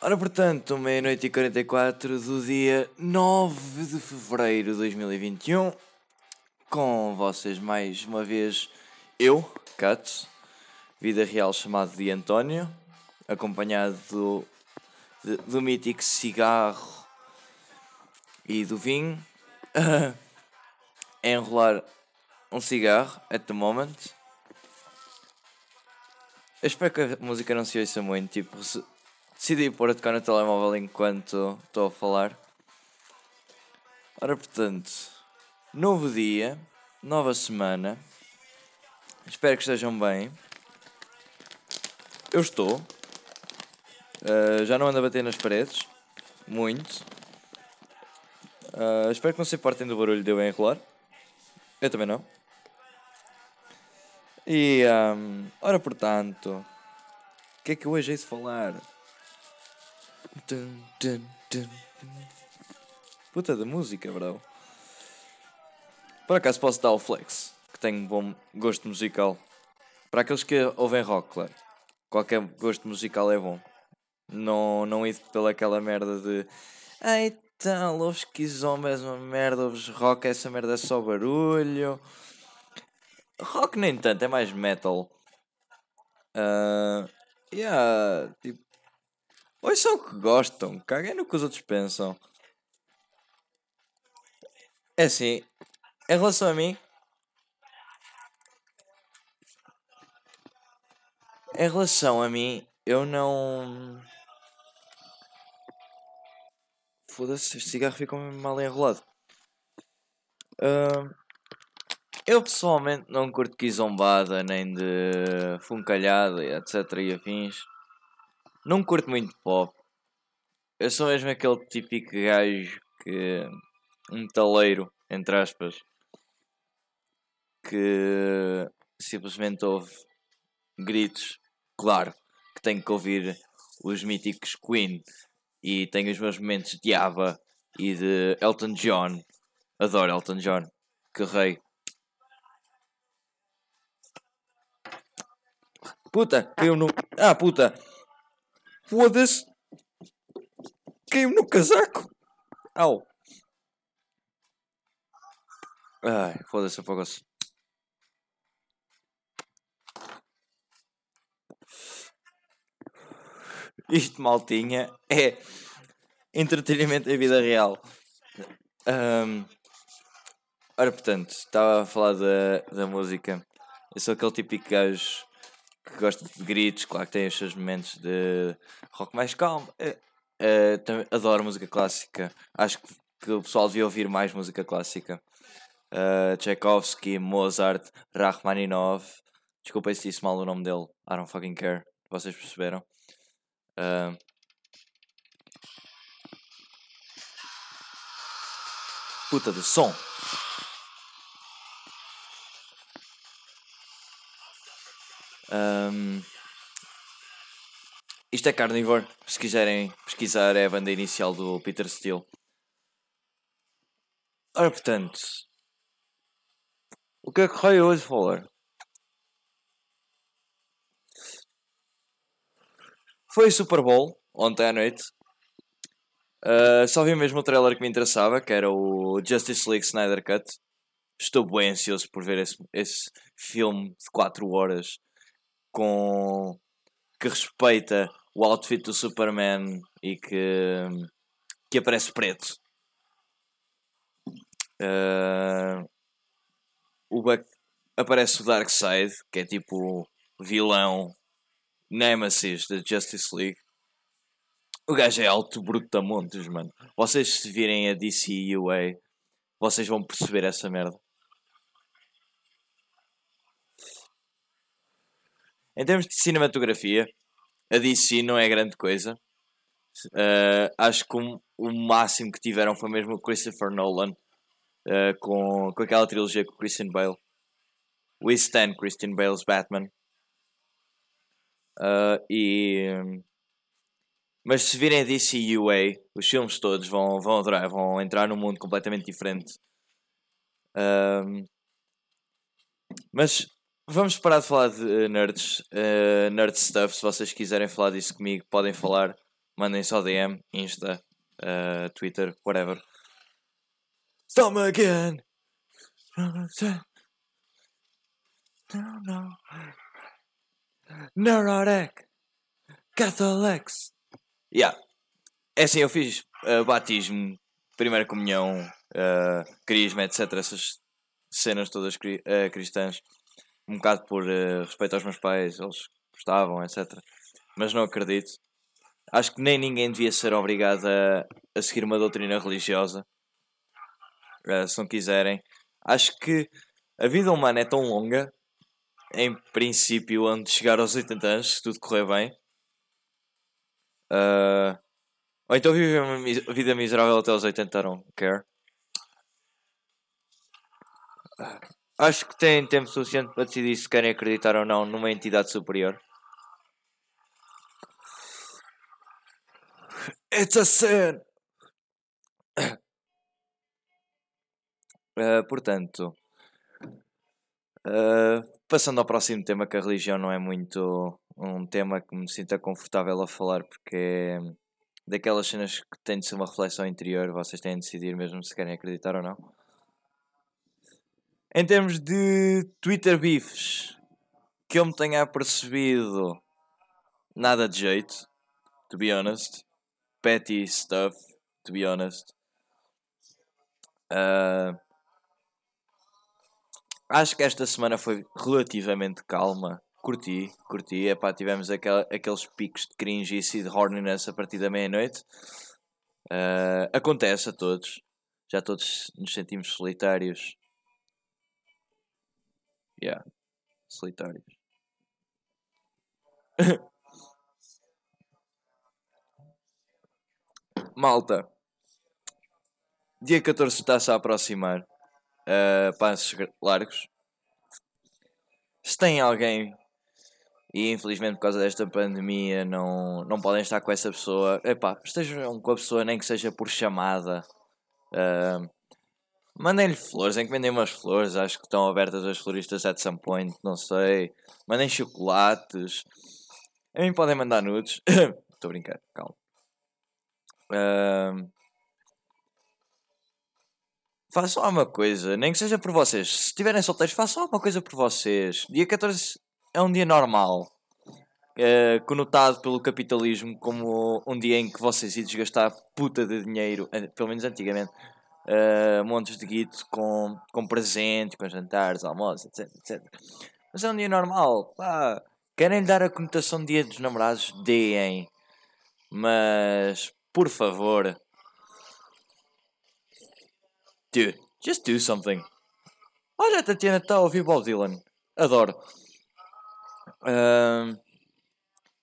Ora, portanto, meia-noite e 44 do dia 9 de fevereiro de 2021, com vocês mais uma vez, eu, Cato, vida real chamado de António, acompanhado do, de, do mítico cigarro e do vinho, a enrolar um cigarro at the moment. Eu espero que a música não se ouça muito, tipo, decidi pôr a tocar no telemóvel enquanto estou a falar. Ora, portanto, novo dia, nova semana. Espero que estejam bem. Eu estou. Uh, já não ando a bater nas paredes. Muito. Uh, espero que não se importem do barulho de eu enrolar. Eu também não. E, um, ora portanto, o que é que eu hoje hei de falar? Puta da música, bro. Por acaso posso dar o flex, que tenho um bom gosto musical. Para aqueles que ouvem rock, claro. Qualquer gosto musical é bom. Não, não ir pelaquela merda de. Ai, então, ouves que zombies uma merda, ouves rock, essa merda é só barulho. Rock nem tanto, é mais metal. Uh, yeah, tipo. são o que gostam, caguem no que os outros pensam. É assim, em relação a mim. Em relação a mim, eu não. Foda-se, este cigarro ficou mal enrolado. Uh, eu pessoalmente não curto quizombada, nem de funcalhada, etc. e afins. Não curto muito pop. Eu sou mesmo aquele típico gajo que. um taleiro, entre aspas. Que simplesmente ouve gritos. Claro que tenho que ouvir os míticos Queen e tenho os meus momentos de Ava e de Elton John. Adoro Elton John. Que rei. Puta, caiu no. Ah, puta! Foda-se! Caiu no casaco! Au! Ai, foda-se, afoga-se. Isto, maltinha, é entretenimento da vida real. Um, ora, portanto, estava a falar da, da música. Eu sou aquele típico gajo que gosta de gritos, claro que tem os seus momentos de rock mais calmo. Uh, adoro música clássica. Acho que, que, o pessoal devia ouvir mais música clássica. Uh, Tchaikovsky, Mozart, Rachmaninoff. Desculpem se disse mal o nome dele. I don't fucking care. Vocês perceberam? Uh, puta de som. Um, isto é Carnivore. Se quiserem pesquisar, é a banda inicial do Peter Steele. Ora, portanto, o que é que raio hoje falar? Foi Super Bowl ontem à noite. Uh, só vi mesmo o trailer que me interessava, que era o Justice League Snyder Cut. Estou bem ansioso por ver esse, esse filme de 4 horas com que respeita o outfit do Superman e que, que aparece preto. Uh, o aparece o Darkseid, que é tipo vilão Nemesis da Justice League. O gajo é alto brutamontes, mano. Vocês se virem a DCUA, vocês vão perceber essa merda. Em termos de cinematografia, a DC não é grande coisa. Uh, acho que um, o máximo que tiveram foi mesmo o Christopher Nolan uh, com, com aquela trilogia com Christian Bale. We Stand Christian Bale's Batman. Uh, e, mas se virem a DCUA, os filmes todos vão, vão adorar, vão entrar num mundo completamente diferente. mas vamos parar de falar de uh, nerds, uh, nerd stuff. Se vocês quiserem falar disso comigo, podem falar. Mandem só DM, Insta, uh, Twitter, whatever. Stop again! No, no. Neurotic! Catholics! Yeah. É assim, eu fiz uh, batismo, primeira comunhão, uh, crisma, etc. Essas cenas todas cri uh, cristãs. Um bocado por uh, respeito aos meus pais, eles gostavam, etc. Mas não acredito. Acho que nem ninguém devia ser obrigado a, a seguir uma doutrina religiosa. Uh, se não quiserem. Acho que a vida humana é tão longa, em princípio, antes de chegar aos 80 anos, se tudo correr bem. Uh, ou então viver uma vida miserável até aos 80, não care. Acho que têm tempo suficiente para decidir se querem acreditar ou não numa entidade superior. It's a sin! Uh, portanto, uh, passando ao próximo tema, que a religião não é muito um tema que me sinta confortável a falar, porque é daquelas cenas que tem de ser uma reflexão interior, vocês têm de decidir mesmo se querem acreditar ou não. Em termos de Twitter beefs, que eu me tenha percebido, nada de jeito, to be honest. Petty stuff, to be honest. Uh, acho que esta semana foi relativamente calma. Curti, curti. Epá, tivemos aquel, aqueles picos de cringe e de horniness a partir da meia-noite. Uh, acontece a todos. Já todos nos sentimos solitários Yeah. Solitários. Malta. Dia 14 está-se a aproximar. Uh, passos largos. Se tem alguém e infelizmente por causa desta pandemia não, não podem estar com essa pessoa, epá, estejam com a pessoa nem que seja por chamada. Uh, Mandem-lhe flores, encomendem umas flores, acho que estão abertas as floristas at some point, não sei. Mandem chocolates. A mim podem mandar nudes. Estou a brincar, calma. Uh... Façam uma coisa, nem que seja por vocês. Se estiverem solteiros, façam alguma coisa por vocês. Dia 14 é um dia normal. Uh, conotado pelo capitalismo como um dia em que vocês iam desgastar puta de dinheiro, pelo menos antigamente, uh, montes de guito com, com presente, com jantares, almoços, etc, etc. Mas é um dia normal, pá. Querem dar a conotação de dia dos namorados? Deem. Mas, por favor. Dude, just do something. Olha, a Tatiana está a ouvir Bob Dylan. Adoro. Um,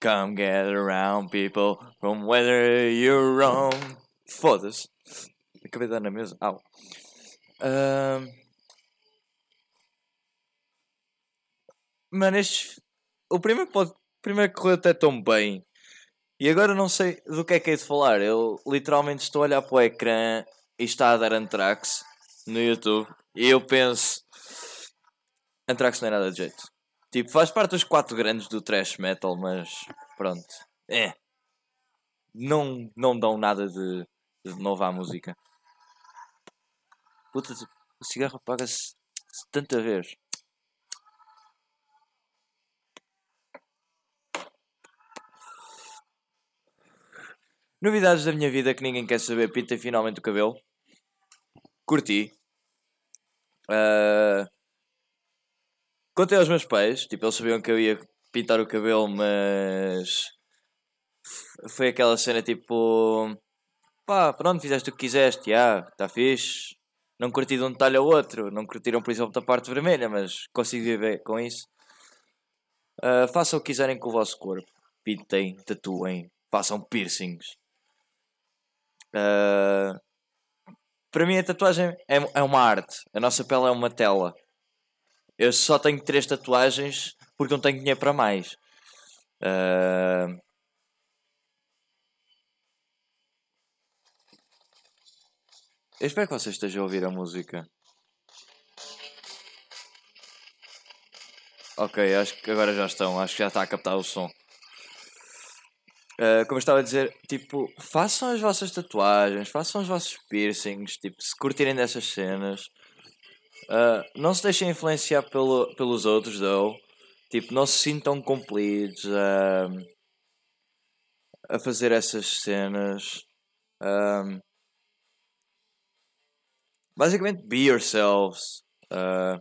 come get around, people, from whether you're wrong. Foda-se. Acabei de dar na mesa. Au. Uh... Mano, estes... O primeiro, pode... primeiro correu até tão bem. E agora não sei do que é que é de falar. Eu literalmente estou a olhar para o ecrã e está a dar Anthrax no YouTube. E eu penso. Anthrax não é nada de jeito. Tipo, faz parte dos quatro grandes do thrash metal, mas pronto. É. Não, não dão nada de, de novo à música. Puta, o cigarro apaga-se tanta vez. Novidades da minha vida que ninguém quer saber. Pintei finalmente o cabelo. Curti. Uh... Contei aos meus pais. Tipo, eles sabiam que eu ia pintar o cabelo, mas. Foi aquela cena tipo. Pá, pronto, fizeste o que quiseste. Já, está fixe não curti de um detalhe ao outro, não curtiram por exemplo da parte vermelha, mas consigo viver com isso. Uh, façam o que quiserem com o vosso corpo. Pintem, tatuem, façam piercings. Uh, para mim a tatuagem é, é uma arte. A nossa pele é uma tela. Eu só tenho três tatuagens porque não tenho dinheiro para mais. Uh, Eu espero que vocês estejam a ouvir a música. Ok, acho que agora já estão, acho que já está a captar o som. Uh, como eu estava a dizer, tipo, façam as vossas tatuagens, façam os vossos piercings, tipo, se curtirem dessas cenas. Uh, não se deixem influenciar pelo, pelos outros, though. Tipo, não se sintam compelidos a, a fazer essas cenas. Um, basicamente, be yourselves. Uh,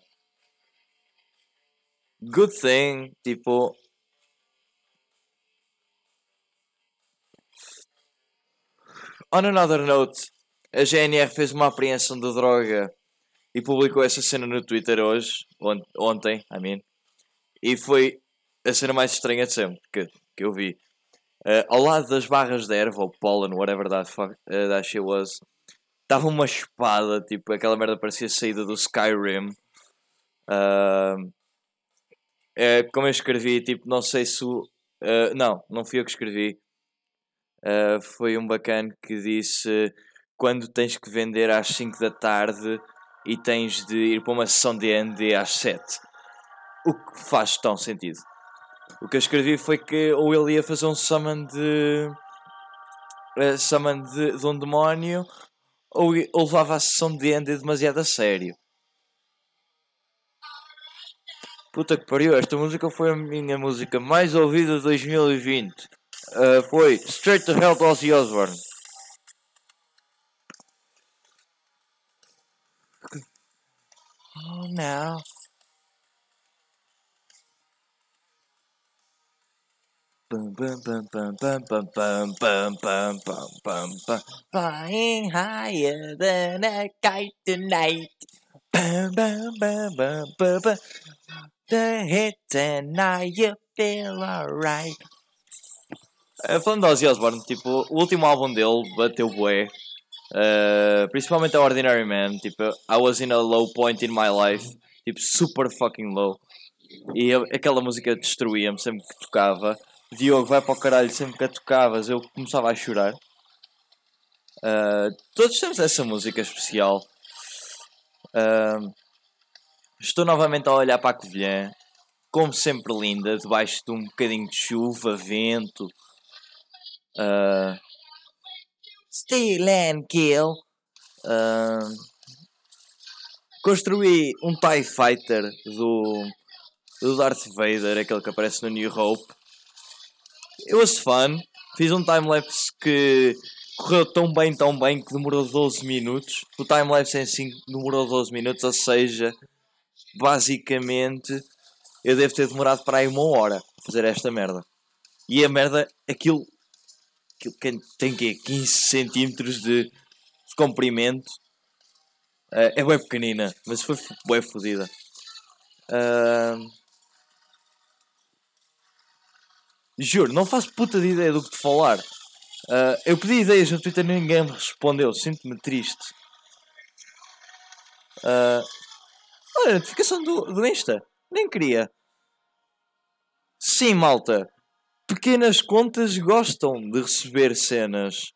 good thing, tipo. On another note, a GNR fez uma apreensão de droga e publicou essa cena no Twitter hoje, ont ontem, I mean, e foi a cena mais estranha de sempre que, que eu vi. Uh, ao lado das barras de erva, ou pollen, whatever that, fuck, uh, that shit was, estava uma espada, tipo, aquela merda parecia saída do Skyrim. Uh, é, como eu escrevi, tipo, não sei se. Uh, não, não fui eu que escrevi. Uh, foi um bacana que disse quando tens que vender às 5 da tarde e tens de ir para uma sessão de ND às 7. O que faz tão sentido. O que eu escrevi foi que ou ele ia fazer um summon de. Uh, summon de, de um demónio ou, ou levava a sessão de ND demasiado a sério. Puta que pariu, esta música foi a minha música mais ouvida de 2020. Uh, foi Straight to Hell do Ozzy Osbourne. Oh, now. Flying higher than a kite tonight. The hits and now you feel alright. Uh, falando de Ozzy Osbourne, tipo, o último álbum dele bateu bué. Uh, principalmente a Ordinary Man, tipo, I was in a low point in my life, tipo, super fucking low. E eu, aquela música destruía-me sempre que tocava. Diogo, vai para o caralho, sempre que a tocavas eu começava a chorar. Uh, todos temos essa música especial. Uh, Estou novamente a olhar para a Covilhã, como sempre linda, debaixo de um bocadinho de chuva, vento. Uh, Steal and Kill. Uh, construí um TIE Fighter do, do Darth Vader, aquele que aparece no New Hope. It was fun. Fiz um timelapse que correu tão bem, tão bem que demorou 12 minutos. O timelapse em si demorou 12 minutos, ou seja, basicamente eu devo ter demorado para aí uma hora a fazer esta merda. E a merda, aquilo, aquilo que tem que 15 centímetros de, de comprimento. Uh, é bem pequenina, mas foi bem fodida. Uh... Juro, não faço puta de ideia do que te falar. Uh, eu pedi ideias no Twitter ninguém me respondeu. Sinto-me triste. Uh, Olha, notificação do, do Insta. Nem queria. Sim, malta. Pequenas contas gostam de receber cenas.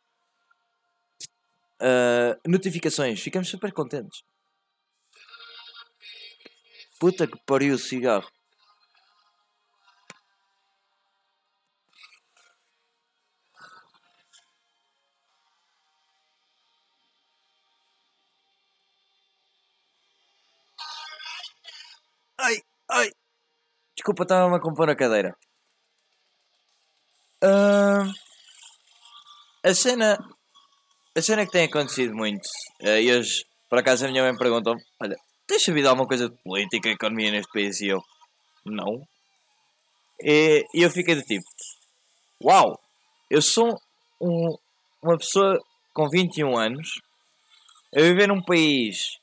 Uh, notificações. Ficamos super contentes. Puta que pariu o cigarro. Desculpa, estava-me a compor a cadeira. Uh, a cena. A cena que tem acontecido muito. Uh, e hoje, por acaso, a minha mãe perguntou: Olha, tens sabido alguma coisa de política e economia neste país? E eu: Não. E, e eu fiquei de tipo: Uau! Eu sou um, uma pessoa com 21 anos a viver num país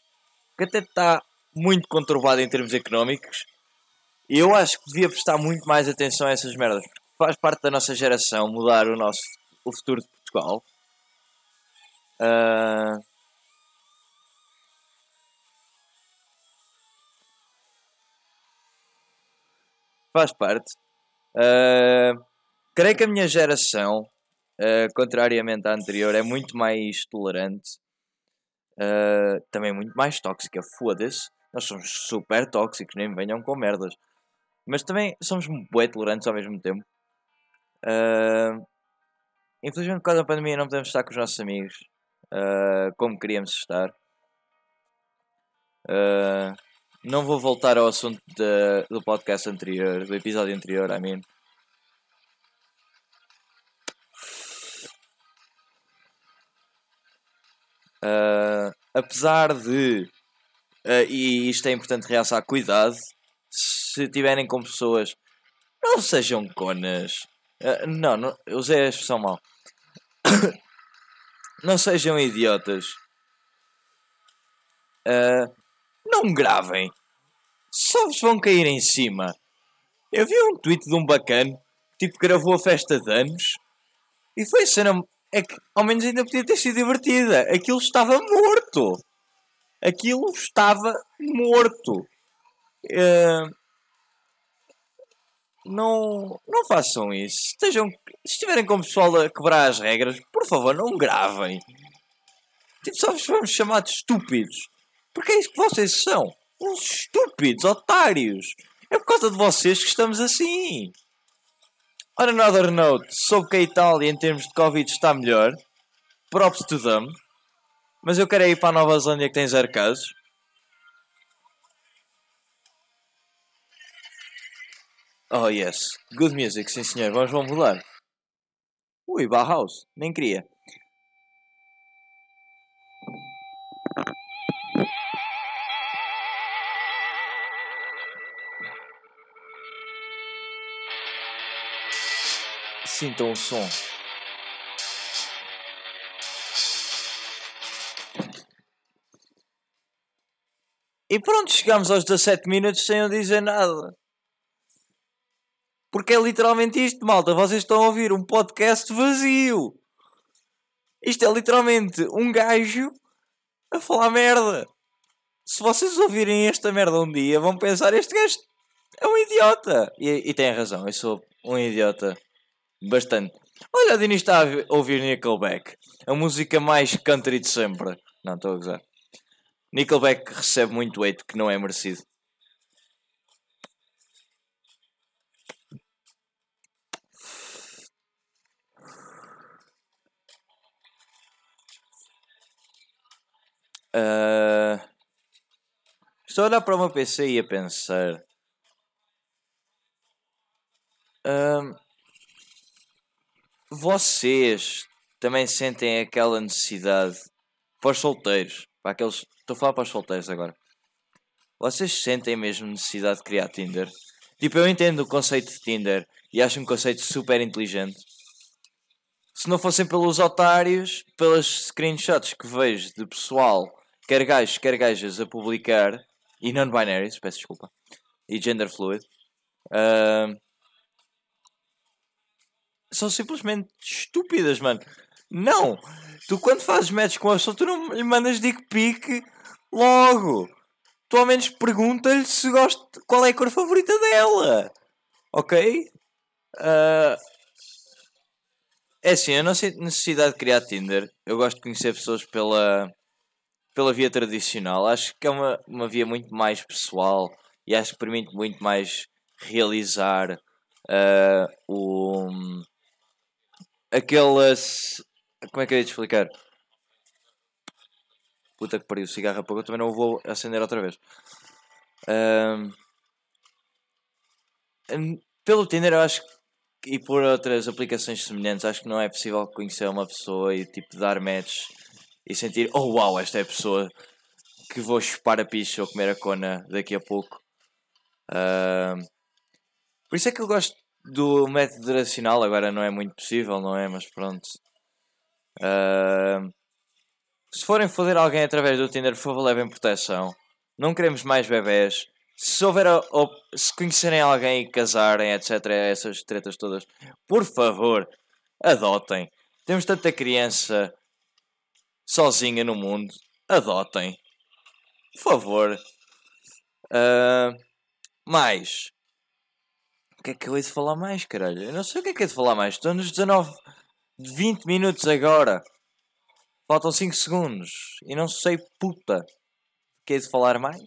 que até está muito conturbado em termos económicos. Eu acho que devia prestar muito mais atenção a essas merdas, porque faz parte da nossa geração mudar o nosso o futuro de Portugal. Uh... Faz parte. Uh... Creio que a minha geração, uh, contrariamente à anterior, é muito mais tolerante. Também muito mais tóxica, foda-se. Nós somos super tóxicos, nem venham com merdas. Mas também somos bué tolerantes ao mesmo tempo. Uh, infelizmente, por causa da pandemia, não podemos estar com os nossos amigos uh, como queríamos estar. Uh, não vou voltar ao assunto de, do podcast anterior, do episódio anterior, I mean. Uh, apesar de, uh, e isto é importante realçar, cuidado, se tiverem com pessoas, não sejam conas. Uh, não, não, usei a expressão mal. não sejam idiotas. não gravem. Só vos vão cair em cima. Eu vi um tweet de um bacana, tipo, gravou a festa de anos e foi cena é que ao menos ainda podia ter sido divertida. Aquilo estava morto. Aquilo estava morto. Uh, não, não façam isso. Estejam, se estiverem com o pessoal a quebrar as regras, por favor, não gravem. Tipo, só vos vamos chamar de estúpidos. Porque é isso que vocês são. Uns estúpidos, otários. É por causa de vocês que estamos assim. On another note, soube que a Itália em termos de Covid está melhor. Props to them. Mas eu quero ir para a Nova Zelândia que tem zero casos. Oh yes, good music, sim senhor, vamos, vamos mudar. Ui, Bauhaus, nem queria. Sintam o som. E pronto, chegamos aos 17 minutos sem eu dizer nada. Porque é literalmente isto, malta. Vocês estão a ouvir um podcast vazio. Isto é literalmente um gajo a falar merda. Se vocês ouvirem esta merda um dia, vão pensar: este gajo é um idiota. E, e tem razão, eu sou um idiota bastante. Olha, o Dini está a ouvir Nickelback, a música mais country de sempre. Não, estou a gozar. Nickelback recebe muito hate que não é merecido. Uh... Estou a olhar para o meu PC e a pensar. Uh vocês também sentem aquela necessidade para os solteiros, para aqueles. Estou a falar para os solteiros agora. Vocês sentem mesmo necessidade de criar Tinder? Tipo, eu entendo o conceito de Tinder e acho um conceito super inteligente. Se não fossem pelos otários, pelas screenshots que vejo de pessoal, quer gajos, quer gajas, a publicar, e non-binaries, peço desculpa, e gender fluid, uh, são simplesmente estúpidas, mano. Não! Tu quando fazes match com a pessoa, tu não lhe mandas dick pic logo. Tu ao menos pergunta-lhe se gosta, qual é a cor favorita dela. Ok? Uh, é assim, eu não sei necessidade de criar Tinder. Eu gosto de conhecer pessoas pela, pela via tradicional. Acho que é uma, uma via muito mais pessoal e acho que permite muito mais realizar uh, o, aquelas. Como é que eu ia te explicar? Puta que pariu, cigarro pouco, eu também não vou acender outra vez. Um, pelo Tinder, eu acho que. E por outras aplicações semelhantes, acho que não é possível conhecer uma pessoa e tipo dar match e sentir, oh uau, esta é a pessoa que vou chupar a picha ou comer a cona daqui a pouco. Um, por isso é que eu gosto do método racional agora não é muito possível, não é? Mas pronto. Uh, se forem foder alguém através do Tinder, por favor, levem proteção. Não queremos mais bebés. Se houver ou, se conhecerem alguém e casarem, etc., essas tretas todas, por favor, adotem. Temos tanta criança sozinha no mundo. Adotem. Por favor. Uh, mais. O que é que eu hei de falar mais, caralho? Eu não sei o que é que é de falar mais. Estou nos 19, 20 minutos agora. Faltam 5 segundos. E não sei puta o que é de falar mais.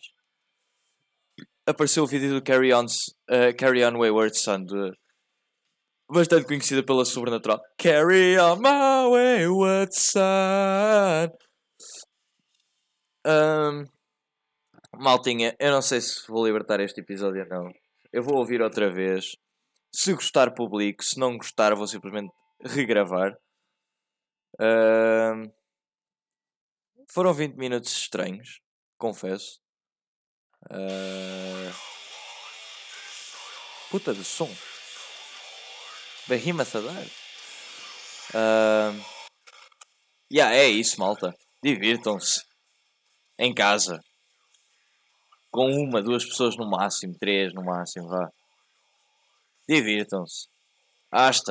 apareceu o vídeo do Carry On, uh, Carry On Wayward Son, bastante conhecida pela sobrenatural. Carry On My Wayward Son. Um, maltinha, eu não sei se vou libertar este episódio ou não. Eu vou ouvir outra vez. Se gostar, publico. Se não gostar, vou simplesmente regravar. Uh, foram 20 minutos estranhos, confesso. Uh, puta de som. Behemoth a dar. Uh, yeah, é isso, malta. Divirtam-se. Em casa. Com uma, duas pessoas no máximo, três no máximo, vá. Divirtam-se. Hasta.